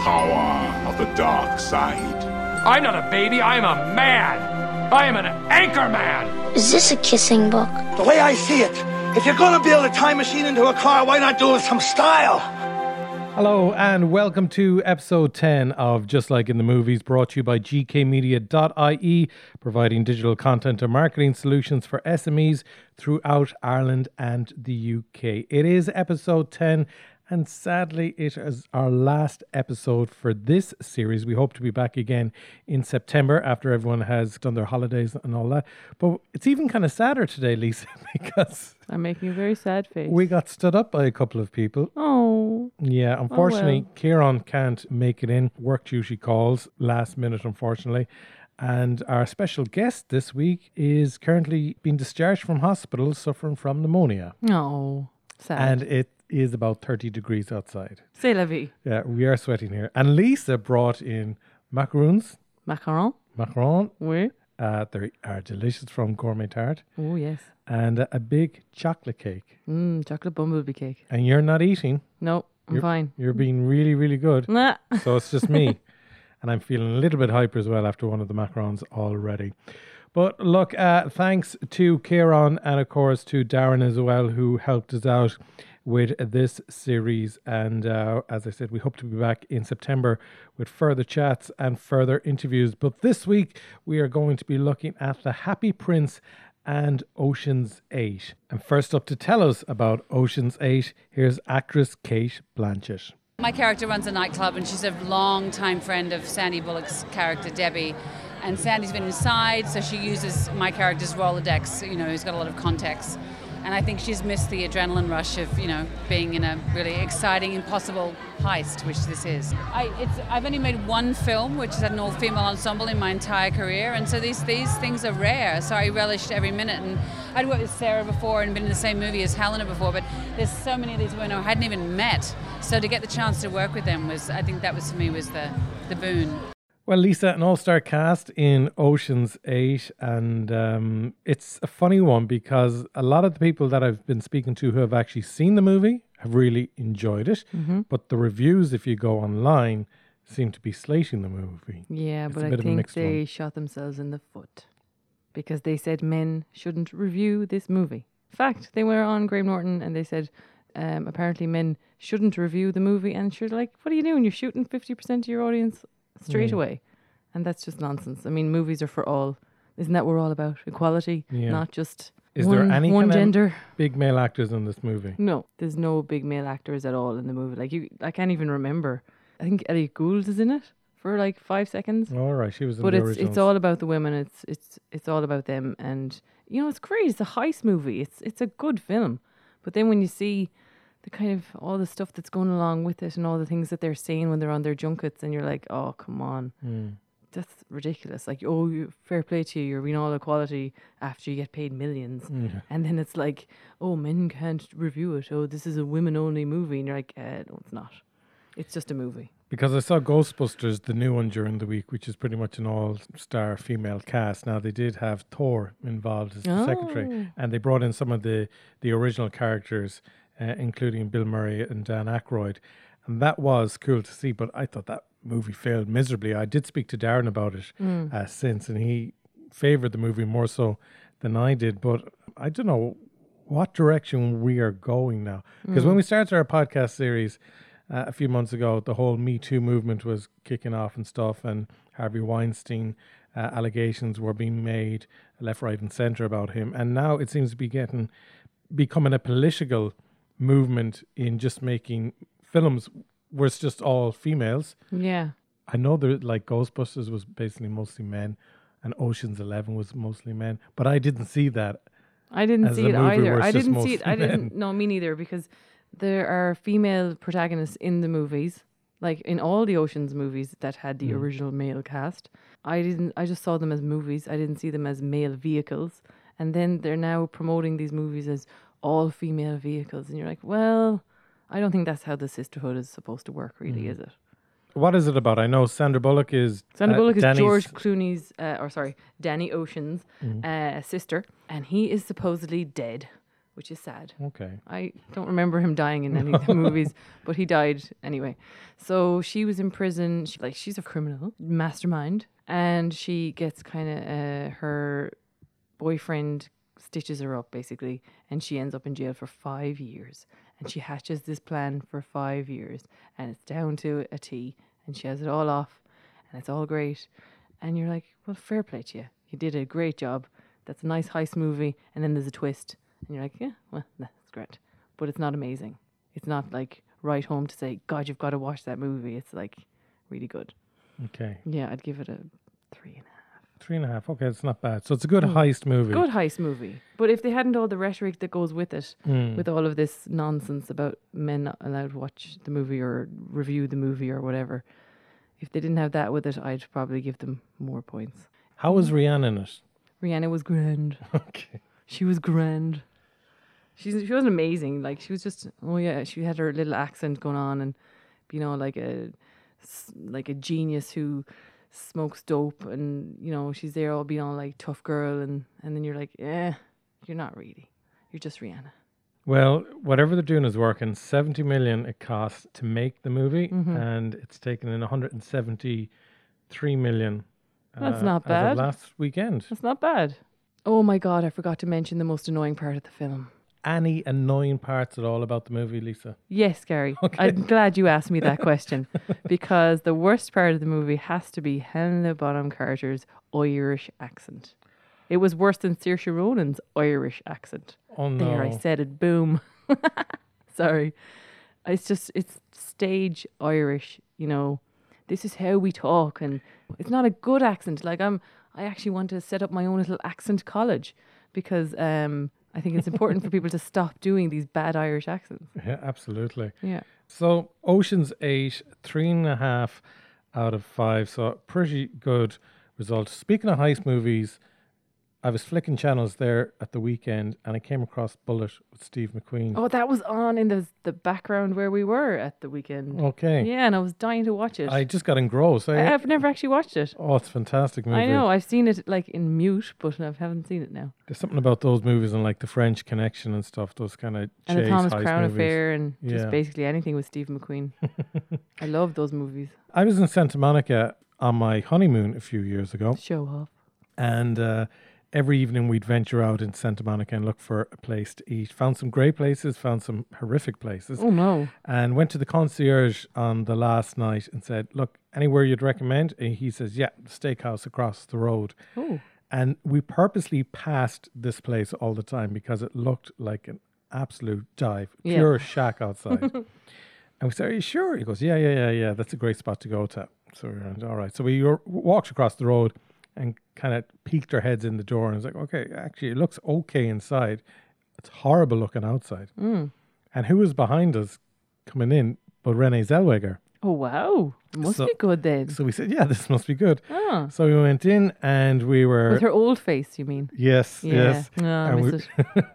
power of the dark side. I'm not a baby, I'm a man. I am an anchor man. Is this a kissing book? The way I see it, if you're gonna build a time machine into a car, why not do it with some style? Hello and welcome to episode 10 of Just Like in the Movies, brought to you by gkmedia.ie, providing digital content and marketing solutions for SMEs throughout Ireland and the UK. It is episode 10 and sadly, it is our last episode for this series. We hope to be back again in September after everyone has done their holidays and all that. But it's even kind of sadder today, Lisa, because I'm making a very sad face. we got stood up by a couple of people. oh, Yeah, oh, unfortunately, well. Kieran can't make it in. Work duty calls last minute, unfortunately. And our special guest this week is currently being discharged from hospital suffering from pneumonia. no, sad. And it is about 30 degrees outside. C'est la vie. Yeah, we are sweating here. And Lisa brought in macaroons, Macaron. macaron. Oui. Uh, they are delicious from Gourmet Tart. Oh yes. And a big chocolate cake. Mmm, chocolate bumblebee cake. And you're not eating. No, I'm You're, fine. You're being really, really good. Nah. So it's just me. and I'm feeling a little bit hyper as well after one of the macarons already. But look, uh, thanks to Kieran and of course to Darren as well, who helped us out with this series. And uh, as I said, we hope to be back in September with further chats and further interviews. But this week, we are going to be looking at The Happy Prince and Ocean's 8. And first up to tell us about Ocean's 8, here's actress Cate Blanchett. My character runs a nightclub and she's a long time friend of Sandy Bullock's character, Debbie. And Sandy's been inside, so she uses my character's Rolodex, you know, who's got a lot of context. And I think she's missed the adrenaline rush of, you know, being in a really exciting, impossible heist, which this is. I, I've only made one film, which is an all-female ensemble in my entire career, and so these these things are rare. So I relished every minute. And I'd worked with Sarah before and been in the same movie as Helena before, but there's so many of these women I hadn't even met. So to get the chance to work with them was, I think that was for me was the the boon. Well, Lisa, an all-star cast in Ocean's Eight, and um, it's a funny one because a lot of the people that I've been speaking to who have actually seen the movie have really enjoyed it, Mm-hmm. but the reviews, if you go online, seem to be slating the movie. Yeah, It's but I bit of a think they one. shot themselves in the foot because they said men shouldn't review this movie. Fact, they were on Graham Norton and they said um, apparently men shouldn't review the movie. And you're like, what are you doing? You're shooting 50% of your audience straight Yeah. away. And that's just nonsense. I mean, movies are for all. Isn't that what we're all about? Equality, Yeah. not just Is one, there any one gender. big male actors in this movie? No, there's no big male actors at all in the movie. Like you, I can't even remember. I think Elliott Gould is in it for like five seconds. All right, she was in but the it's originals. it's all about the women. It's it's it's all about them, and you know it's great. It's a heist movie. It's it's a good film. But then when you see the kind of all the stuff that's going along with it and all the things that they're saying when they're on their junkets, and you're like, oh come on, Hmm. that's ridiculous. Like oh, you, fair play to you. You're being all equality after you get paid millions, Hmm. and then it's like, oh, men can't review it. Oh, this is a women only movie, and you're like, uh, no, it's not. It's just a movie. Because I saw Ghostbusters, the new one during the week, which is pretty much an all-star female cast. Now they did have Thor involved as the secretary, Oh. and they brought in some of the the original characters, uh, including Bill Murray and Dan Aykroyd, and that was cool to see. But I thought that movie failed miserably. I did speak to Darren about it Mm. uh, since, and he favored the movie more so than I did. But I don't know what direction we are going now. Because when we started our podcast series uh, a few months ago, the whole Me Too movement was kicking off and stuff, and Harvey Weinstein uh, allegations were being made left, right, and center about him. And now it seems to be getting becoming a political movement in just making films where it's just all females. Yeah. I know that like Ghostbusters was basically mostly men, and Ocean's Eleven was mostly men, but I didn't see that. I didn't see it either. I didn't see it. I mostly didn't. men. No, me neither. Because there are female protagonists in the movies, like in all the Ocean's movies that had the Mm. original male cast. I didn't. I just saw them as movies. I didn't see them as male vehicles. And then they're now promoting these movies as all female vehicles, and you're like, well, I don't think that's how the sisterhood is supposed to work. Really, Mm. is it? What is it about? I know Sandra Bullock is Sandra uh, Bullock is Danny's- George Clooney's, uh, or sorry, Danny Ocean's Mm. uh, sister, and he is supposedly dead, which is sad. Okay. I don't remember him dying in any of the movies, but he died anyway. So she was in prison. She, like she's a criminal mastermind, and she gets kind of uh, her boyfriend stitches her up basically, and she ends up in jail for five years. And she hatches this plan for five years, and it's down to a T, and she has it all off, and it's all great. And you're like, well, fair play to you. You did a great job. That's a nice heist movie, and then there's a twist, and you're like, yeah, well, that's great, but it's not amazing. It's not like right home to say, God, you've got to watch that movie. It's like really good. Okay. Yeah, I'd give it a three and a half. Three and a half. Okay, it's not bad. So it's a good heist movie. Good heist movie. But if they hadn't all the rhetoric that goes with it, Mm. with all of this nonsense about men not allowed to watch the movie or review the movie or whatever, if they didn't have that with it, I'd probably give them more points. How was Rihanna in it? Rihanna was grand. Okay. She was grand. She's she wasn't amazing. Like she was just oh yeah, she had her little accent going on and you know like a s- like a genius who smokes dope and you know she's there all being all like tough girl and and then you're like eh you're not really you're just Rihanna. Well, whatever they're doing is working. Seventy million it costs to make the movie, Mm-hmm. and it's taken in one hundred and seventy-three million. That's uh, not as of bad. last weekend. That's not bad. Oh my god, I forgot to mention the most annoying part of the film. Any annoying parts at all about the movie, Lisa? Yes, Gary. I'm glad you asked me that question because the worst part of the movie has to be Helena Bonham Carter's Irish accent. It was worse than Saoirse Ronan's Irish accent. Oh no! There, I said it. Boom. Sorry. It's just, it's stage Irish, you know. This is how we talk, and it's not a good accent. Like, I'm, I actually want to set up my own little accent college because um, I think it's important for people to stop doing these bad Irish accents. Yeah, absolutely. Yeah. So Ocean's Eight, three and a half out of five. So pretty good result. Speaking of heist movies, I was flicking channels there at the weekend and I came across Bullitt with Steve McQueen. Oh, that was on in the the background where we were at the weekend. Okay. Yeah, and I was dying to watch it. I just got engrossed. I, have never actually watched it. oh, it's a fantastic movie. I know. I've seen it like in mute, but I haven't seen it now. There's something about those movies and like the French Connection and stuff. Those kind of And the Thomas Crown movies. Affair, and just basically anything with Steve McQueen. I love those movies. I was in Santa Monica on my honeymoon a few years ago. Show off. and uh, every evening we'd venture out in Santa Monica and look for a place to eat. Found some great places, found some horrific places, Oh no. and went to the concierge on the last night and said, "Look, anywhere you'd recommend?" And he says, "Yeah, steakhouse across the road." Oh. And we purposely passed this place all the time because it looked like an absolute dive, Yeah. pure shack outside. and we said, Are you sure? He goes, Yeah, yeah, yeah, yeah. That's a great spot to go to. So we went, All right. So we walked across the road and kind of peeked our heads in the door and was like, Okay, actually, it looks okay inside. It's horrible looking outside. Mm. And who was behind us coming in but Renee Zellweger? Oh wow. Must So- be good then. So we said, Yeah, this must be good. Ah. So we went in and we were. With her old face, you mean? Yes, Yeah. yes. I and we,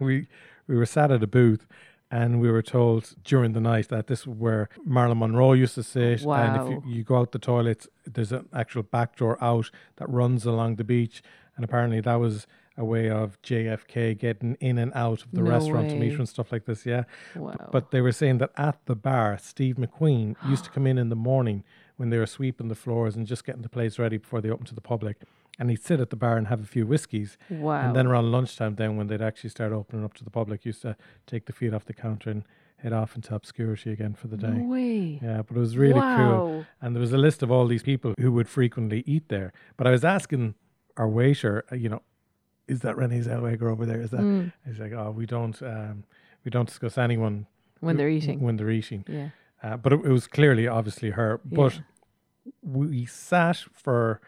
we we were sat at a booth and we were told during the night that this was where Marilyn Monroe used to sit. Wow. And if you, you go out the toilets, there's an actual back door out that runs along the beach. And apparently that was a way of JFK getting in and out of the No restaurant to meet her and stuff like this. Yeah. Wow. But they were saying that at the bar, Steve McQueen used to come in in the morning when they were sweeping the floors and just getting the place ready before they opened to the public. And he'd sit at the bar and have a few whiskeys. Wow. And then around lunchtime, then when they'd actually start opening up to the public, used to take the feet off the counter and head off into obscurity again for the day. no way. Yeah, but it was really cool. And there was a list of all these people who would frequently eat there. But I was asking our waiter, uh, you know, is that Renee Zellweger over there? Is that? Mm. He's like, oh, we don't, um, we don't discuss anyone When they're eating. When they're eating. Yeah. Uh, but it, it was clearly, obviously, her. But Yeah. we sat for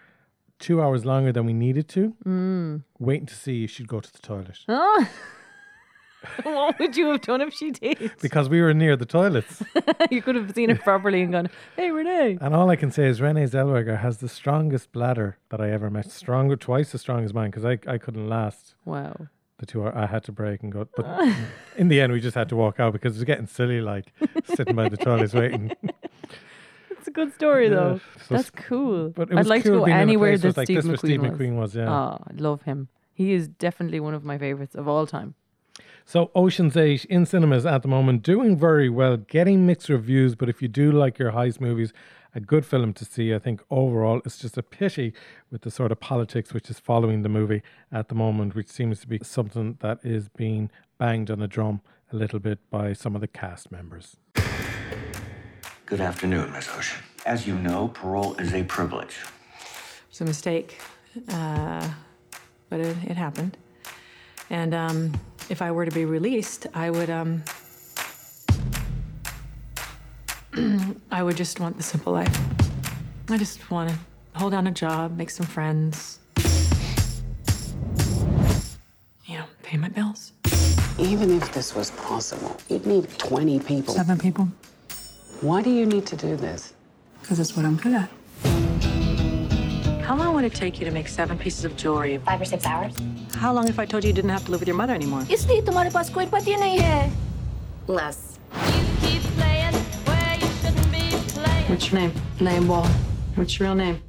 two hours longer than we needed to, Mm. waiting to see if she'd go to the toilet. Oh. what would you have done if she did? Because we were near the toilets. you could have seen her properly and gone, "Hey, Renee." and all I can say is Renee Zellweger has the strongest bladder that I ever met. Stronger, twice as strong as mine, because I, I couldn't last Wow. the two hour. I had to break and go. But in the end, we just had to walk out because it was getting silly, like sitting by the toilets waiting. It's a good story though. Yeah, so That's cool. But I'd like cool to go being in a anywhere that like, Steve McQueen Steve was. McQueen was, yeah. Oh, I love him. He is definitely one of my favorites of all time. So, Ocean's 8 in cinemas at the moment, doing very well, getting mixed reviews. But if you do like your heist movies, a good film to see. I think overall, it's just a pity with the sort of politics which is following the movie at the moment, which seems to be something that is being banged on a drum a little bit by some of the cast members. Good afternoon, Miss Ocean. As you know, parole is a privilege. It's a mistake, uh, but it, it happened. And um, if I were to be released, I would um, I would just want the simple life. I just want to hold down a job, make some friends, you know, pay my bills. Even if this was possible, you'd need 20 people. Seven people, why do you need to do this? Because it's what I'm good at. How long would it take you to make seven pieces of jewelry? Five or six hours. How long if I told you you didn't have to live with your mother anymore? इसलिए तुम्हारे पास कोई पति नहीं Less. You What's your name? Nine Ball. What's your real name?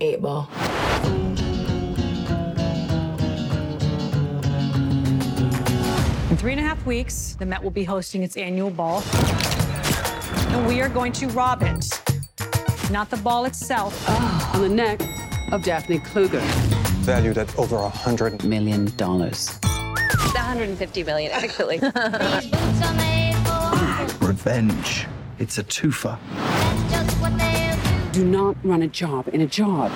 Eight Ball. In three and a half weeks, the Met will be hosting its annual ball. And we are going to rob it. Not the ball itself. On the neck of Daphne Kluger. Valued at over a hundred Million dollars. 150 million, actually. revenge. It's a twofer. Do not run a job in a job.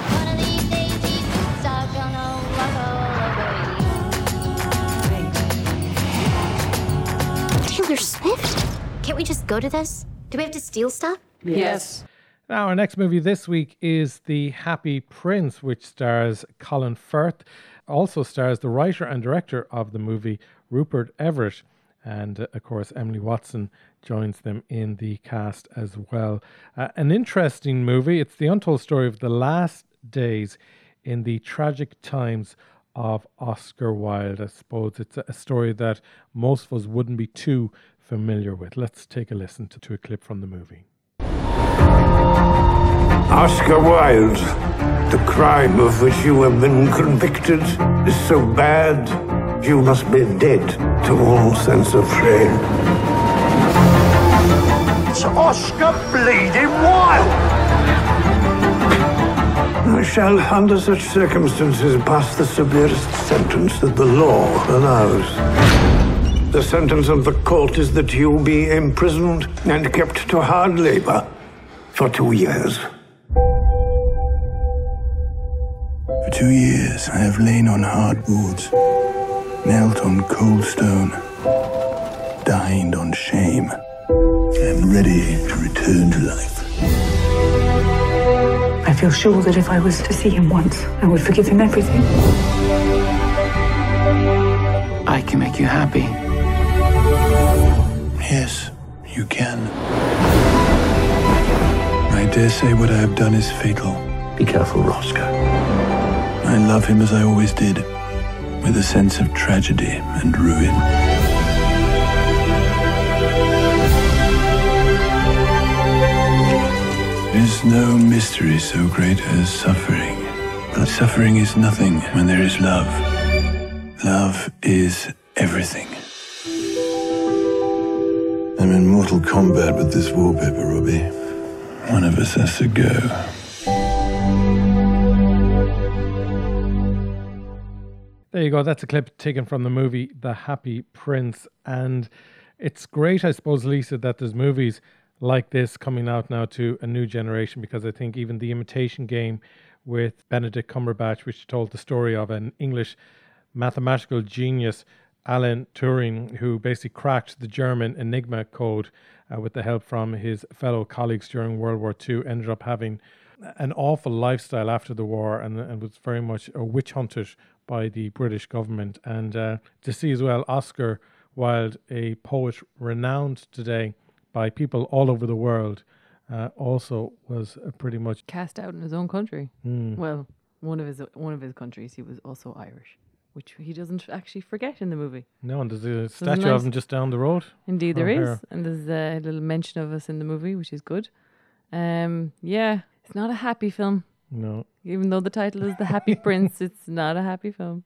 Taylor Swift? Can't we just go to this? Do we have to steal stuff? Yes. Now, our next movie this week is The Happy Prince, which stars Colin Firth. Also stars the writer and director of the movie, Rupert Everett. And uh, of course, Emily Watson joins them in the cast as well. Uh, an interesting movie. It's the untold story of the last days in the tragic times of Oscar Wilde. I suppose it's a, a story that most of us wouldn't be too familiar with. Let's take a listen to, to a clip from the movie. Oscar Wilde, the crime of which you have been convicted is so bad, you must be dead to all sense of shame. It's Oscar bleeding Wilde! I shall, under such circumstances, pass the severest sentence that the law allows. The sentence of the court is that you be imprisoned and kept to hard labor for two years. For two years, I have lain on hard boards, knelt on cold stone, dined on shame, and ready to return to life. I feel sure that if I was to see him once, I would forgive him everything. I can make you happy. Yes, you can. I dare say what I have done is fatal. Be careful, Roscoe. I love him as I always did, with a sense of tragedy and ruin. There's no mystery so great as suffering. But suffering is nothing when there is love. Love is everything. I'm in mortal combat with this wallpaper, Robbie. One of us has to go. There you go. That's a clip taken from the movie The Happy Prince. And it's great, I suppose, Lisa, that there's movies like this coming out now to a new generation because I think even The Imitation Game with Benedict Cumberbatch, which told the story of an English mathematical genius, Alan Turing, who basically cracked the German Enigma code uh, with the help from his fellow colleagues during World War II, ended up having an awful lifestyle after the war and, and was very much a witch hunted by the British government. And uh, to see as well Oscar Wilde, a poet renowned today by people all over the world, uh, also was uh, pretty much Cast out in his own country. Mm. Well, one of his one of his countries, he was also Irish, which he doesn't actually forget in the movie. no. And there's a statue nice- of him just down the road. Indeed, there is, here. and there's a little mention of us in the movie, which is good. Um, yeah, it's not a happy film, No, even though the title is The Happy Prince. It's not a happy film.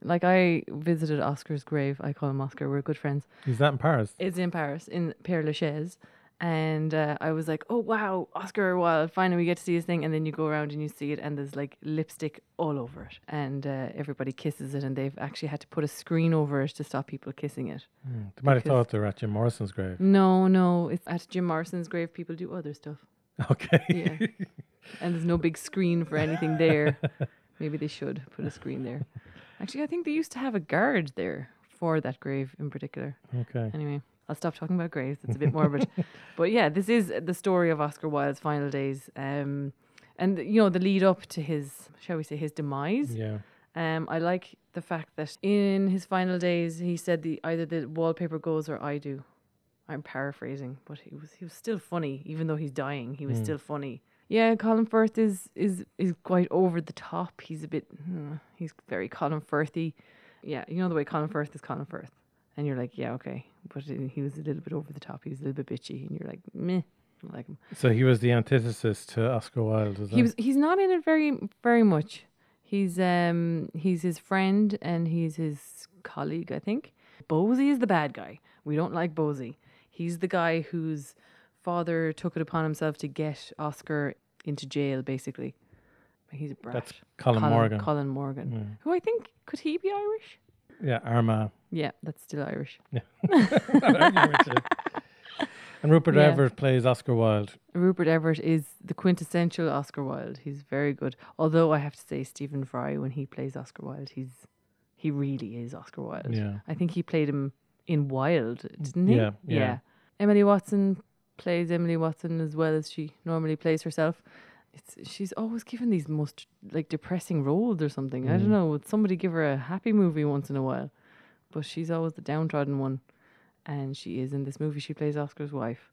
Like I visited Oscar's grave. I call him Oscar. We're good friends. Is that in Paris? It's in Paris, in Père Lachaise. And uh, I was like, oh, wow, Oscar Wilde, finally we get to see his thing. And then you go around and you see it, and there's like lipstick all over it. And uh, everybody kisses it, and they've actually had to put a screen over it to stop people kissing it. Hmm. They might have thought they were at Jim Morrison's grave. No, no, it's at Jim Morrison's grave. People do other stuff. Okay. Yeah. and there's no big screen for anything there. Maybe they should put a screen there. Actually, I think they used to have a guard there for that grave in particular. Okay. Anyway, I'll stop talking about graves. It's a bit morbid. but yeah, this is the story of Oscar Wilde's final days. Um, and you know the lead up to his, shall we say, his demise. Yeah. Um, I like the fact that in his final days he said the either the wallpaper goes or I do. I'm paraphrasing, but he was he was still funny, even though he's dying. He was Hmm. still funny. Yeah, Colin Firth is is is quite over the top. He's a bit, hmm, he's very Colin Firthy. Yeah, you know the way Colin Firth is Colin Firth, and you're like, yeah, okay, but he was a little bit over the top. He was a little bit bitchy, and you're like, meh, I like him. So he was the antithesis to Oscar Wilde, He that? was he's not in it very very much. He's um he's his friend and he's his colleague, I think. Bosie is the bad guy. We don't like Bosie. He's the guy whose father took it upon himself to get Oscar into jail, basically. He's a brat. That's Colin Morgan. Colin Morgan. Mm. Who I think could he be Irish? Yeah, Armagh. Yeah, that's still Irish. Yeah. Not arguing with you. And Rupert Yeah. Everett plays Oscar Wilde. Rupert Everett is the quintessential Oscar Wilde. He's very good. Although I have to say, Stephen Fry, when he plays Oscar Wilde, he's he really is Oscar Wilde. Yeah. I think he played him in Wilde, didn't he? Yeah, yeah. Emily Watson plays Emily Watson as well as she normally plays herself. It's she's always given these most like depressing roles or something. I don't Mm. know. Would somebody give her a happy movie once in a while? But she's always the downtrodden one. And she is in this movie. She plays Oscar's wife.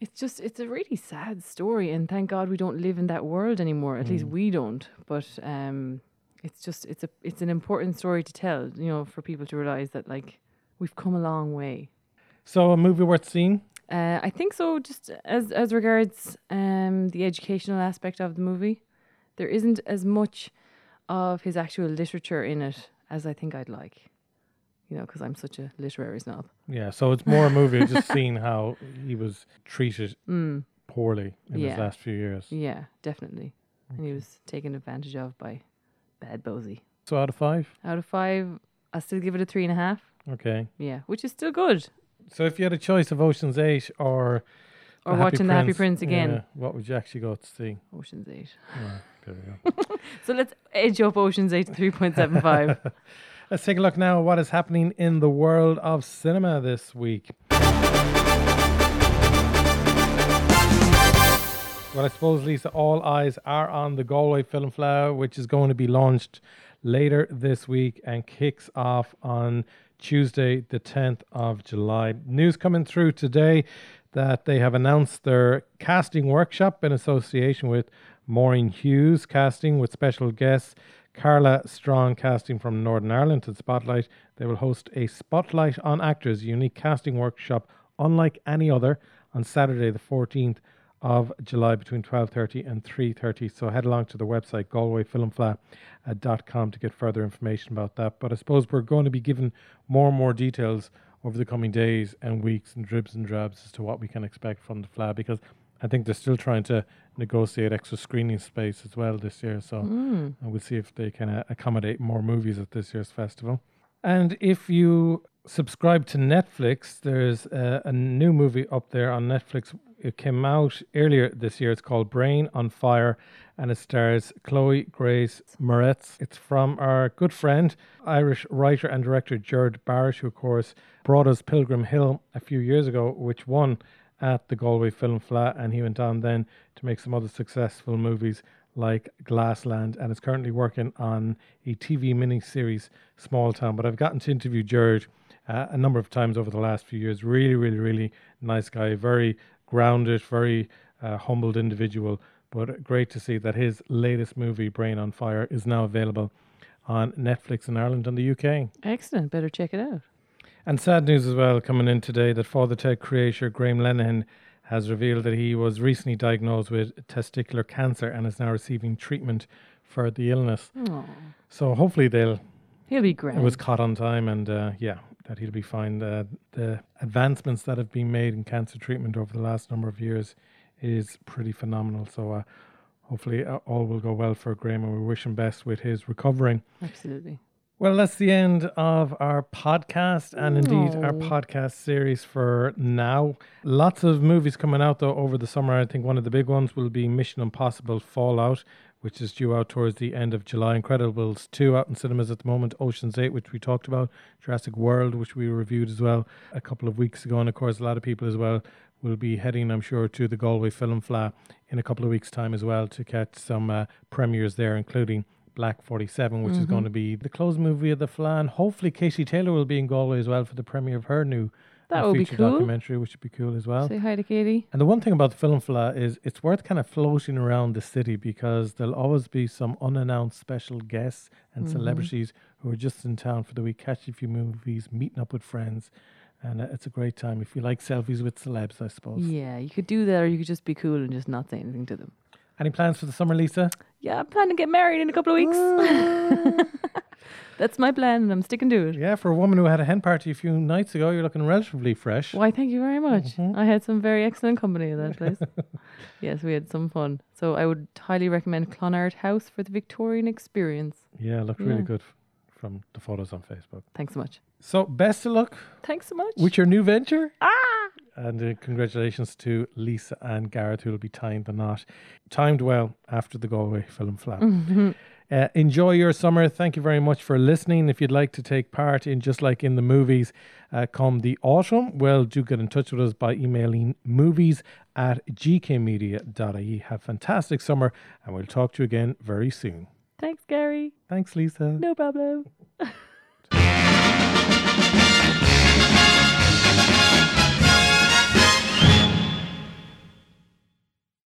It's just it's a really sad story and thank God we don't live in that world anymore. At least Mm. we don't. But um it's just it's a it's an important story to tell, you know, for people to realize that like we've come a long way. So a movie worth seeing? Uh, I think so. Just as as regards um, the educational aspect of the movie, there isn't as much of his actual literature in it as I think I'd like. You know, because I'm such a literary snob. Yeah, so it's more a movie of just seeing how he was treated Mm. poorly in Yeah. his last few years. Yeah, definitely. And he was taken advantage of by Bad Bosie. So out of five? Out of five, I still give it a three and a half. Okay. Yeah, which is still good. So if you had a choice of Ocean's Eight or Or watching The Happy Prince again. yeah, what would you actually go to see? Ocean's Eight. Yeah, there we go. So let's edge up Ocean's Eight to three point seven five. Let's take a look now at what is happening in the world of cinema this week. Well, I suppose, Lisa, all eyes are on the Galway Film Fleadh, which is going to be launched later this week and kicks off on Tuesday, the 10th of July. News coming through today that they have announced their casting workshop in association with Maureen Hughes Casting with special guests Carla Stronge casting from Northern Ireland to the Spotlight. They will host a Spotlight on Actors unique casting workshop unlike any other on Saturday the 14th of July between 12:30 and 3:30. So head along to the website galwayfilmfleadh.com to get further information about that. But I suppose we're going to be given more and more details over the coming days and weeks and dribs and drabs as to what we can expect from the Fleadh because I think they're still trying to negotiate extra screening space as well this year. So Mm. we'll see if they can uh, accommodate more movies at this year's festival. And if you subscribe to Netflix, there's uh, a new movie up there on Netflix. It came out earlier this year. It's called Brain on Fire, and it stars Chloe Grace Moretz. It's from our good friend, Irish writer and director Gerard Barrett, who, of course, brought us Pilgrim Hill a few years ago, which won at the Galway Film Fleadh, and he went on then to make some other successful movies like Glassland, and is currently working on a TV miniseries, Small Town. But I've gotten to interview Gerard uh, a number of times over the last few years. Really, really, really nice guy. Very grounded, very uh, humbled individual. But great to see that his latest movie, Brain on Fire, is now available on Netflix in Ireland and the UK. Excellent. Better check it out. And sad news as well coming in today that Father Ted creator Graham Linehan has revealed that he was recently diagnosed with testicular cancer and is now receiving treatment for the illness. Aw. So hopefully they'll He'll be great. It was caught on time, and uh, yeah, that he'll be fine. The, the advancements that have been made in cancer treatment over the last number of years is pretty phenomenal. So uh, hopefully uh, all will go well for Graham, and we wish him best with his recovering. Absolutely. Well, that's the end of our podcast and indeed our podcast series for now. Lots of movies coming out though over the summer. I think one of the big ones will be Mission Impossible Fallout, which is due out towards the end of July. Incredibles 2 out in cinemas at the moment. Ocean's 8, which we talked about. Jurassic World, which we reviewed as well a couple of weeks ago. And of course, a lot of people as well will be heading, I'm sure, to the Galway Film Fleadh in a couple of weeks' time as well to catch some uh, premieres there, including Black 47, which is Mhm. going to be the close movie of the Fleadh. And hopefully, Katie Taylor will be in Galway as well for the premiere of her new That uh, would be feature cool. documentary, which would be cool as well. Say hi to Katie. And the one thing about the film Fleadh is it's worth kind of floating around the city because there'll always be some unannounced special guests and Mhm. celebrities who are just in town for the week, catching a few movies, meeting up with friends. And uh, it's a great time if you like selfies with celebs, I suppose. Yeah, you could do that, or you could just be cool and just not say anything to them. Any plans for the summer, Lisa? Yeah, I'm planning to get married in a couple of weeks. That's my plan, and I'm sticking to it. Yeah, for a woman who had a hen party a few nights ago, you're looking relatively fresh. Why, thank you very much. Mm-hmm. I had some very excellent company at that place. yes, we had some fun. So I would highly recommend Clonard House for the Victorian experience. Yeah, looked really good from the photos on Facebook. Thanks so much. So, best of luck Thanks so much. with your new venture. Ah! And uh, congratulations to Lisa and Garrett, who will be tying the knot. Timed well after the Galway Film Fleadh. Mhm. Uh, enjoy your summer. Thank you very much for listening. If you'd like to take part in just like in the movies uh, come the autumn, well, do get in touch with us by emailing movies at gkmedia.ie. Have a fantastic summer, and we'll talk to you again very soon. Thanks, Gary. Thanks, Lisa. No problem.